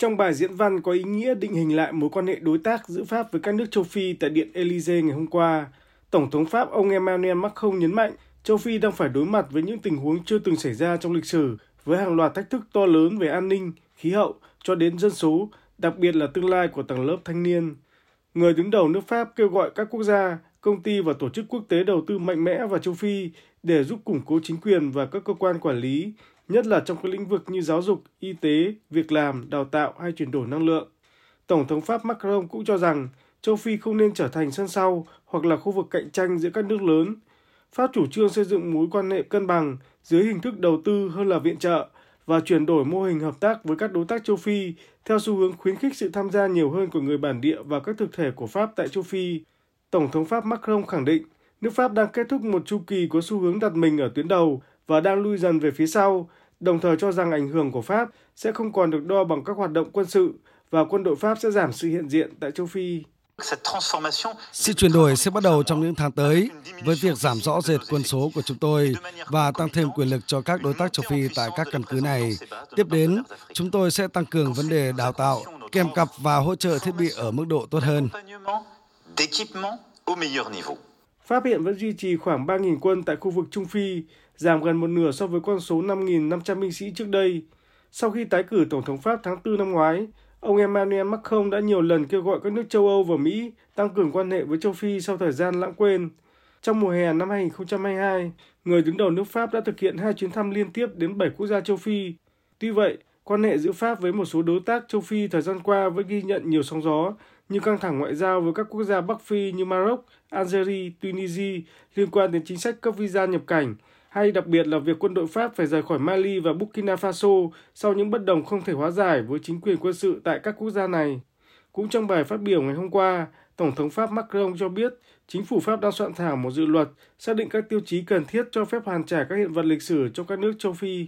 Trong bài diễn văn có ý nghĩa định hình lại mối quan hệ đối tác giữa Pháp với các nước châu Phi tại Điện Élysée ngày hôm qua, Tổng thống Pháp ông Emmanuel Macron nhấn mạnh châu Phi đang phải đối mặt với những tình huống chưa từng xảy ra trong lịch sử với hàng loạt thách thức to lớn về an ninh, khí hậu cho đến dân số, đặc biệt là tương lai của tầng lớp thanh niên. Người đứng đầu nước Pháp kêu gọi các quốc gia, công ty và tổ chức quốc tế đầu tư mạnh mẽ vào châu Phi để giúp củng cố chính quyền và các cơ quan quản lý, nhất là trong các lĩnh vực như giáo dục, y tế, việc làm, đào tạo hay chuyển đổi năng lượng. Tổng thống Pháp Macron cũng cho rằng châu Phi không nên trở thành sân sau hoặc là khu vực cạnh tranh giữa các nước lớn. Pháp chủ trương xây dựng mối quan hệ cân bằng dưới hình thức đầu tư hơn là viện trợ và chuyển đổi mô hình hợp tác với các đối tác châu Phi theo xu hướng khuyến khích sự tham gia nhiều hơn của người bản địa và các thực thể của Pháp tại châu Phi. Tổng thống Pháp Macron khẳng định nước Pháp đang kết thúc một chu kỳ có xu hướng đặt mình ở tuyến đầu và đang lui dần về phía sau, đồng thời cho rằng ảnh hưởng của Pháp sẽ không còn được đo bằng các hoạt động quân sự và quân đội Pháp sẽ giảm sự hiện diện tại châu Phi. Sự chuyển đổi sẽ bắt đầu trong những tháng tới với việc giảm rõ rệt quân số của chúng tôi và tăng thêm quyền lực cho các đối tác châu Phi tại các căn cứ này. Tiếp đến, chúng tôi sẽ tăng cường vấn đề đào tạo, kèm cặp và hỗ trợ thiết bị ở mức độ tốt hơn. Pháp hiện vẫn duy trì khoảng 3.000 quân tại khu vực Trung Phi, giảm gần một nửa so với con số 5.500 binh sĩ trước đây. Sau khi tái cử Tổng thống Pháp tháng 4 năm ngoái, ông Emmanuel Macron đã nhiều lần kêu gọi các nước châu Âu và Mỹ tăng cường quan hệ với châu Phi sau thời gian lãng quên. Trong mùa hè năm 2022, người đứng đầu nước Pháp đã thực hiện hai chuyến thăm liên tiếp đến 7 quốc gia châu Phi. Tuy vậy, quan hệ giữa Pháp với một số đối tác châu Phi thời gian qua vẫn ghi nhận nhiều sóng gió như căng thẳng ngoại giao với các quốc gia Bắc Phi như Maroc, Algeria, Tunisia liên quan đến chính sách cấp visa nhập cảnh, hay đặc biệt là việc quân đội Pháp phải rời khỏi Mali và Burkina Faso sau những bất đồng không thể hóa giải với chính quyền quân sự tại các quốc gia này. Cũng trong bài phát biểu ngày hôm qua, Tổng thống Pháp Macron cho biết chính phủ Pháp đang soạn thảo một dự luật xác định các tiêu chí cần thiết cho phép hoàn trả các hiện vật lịch sử cho các nước châu Phi.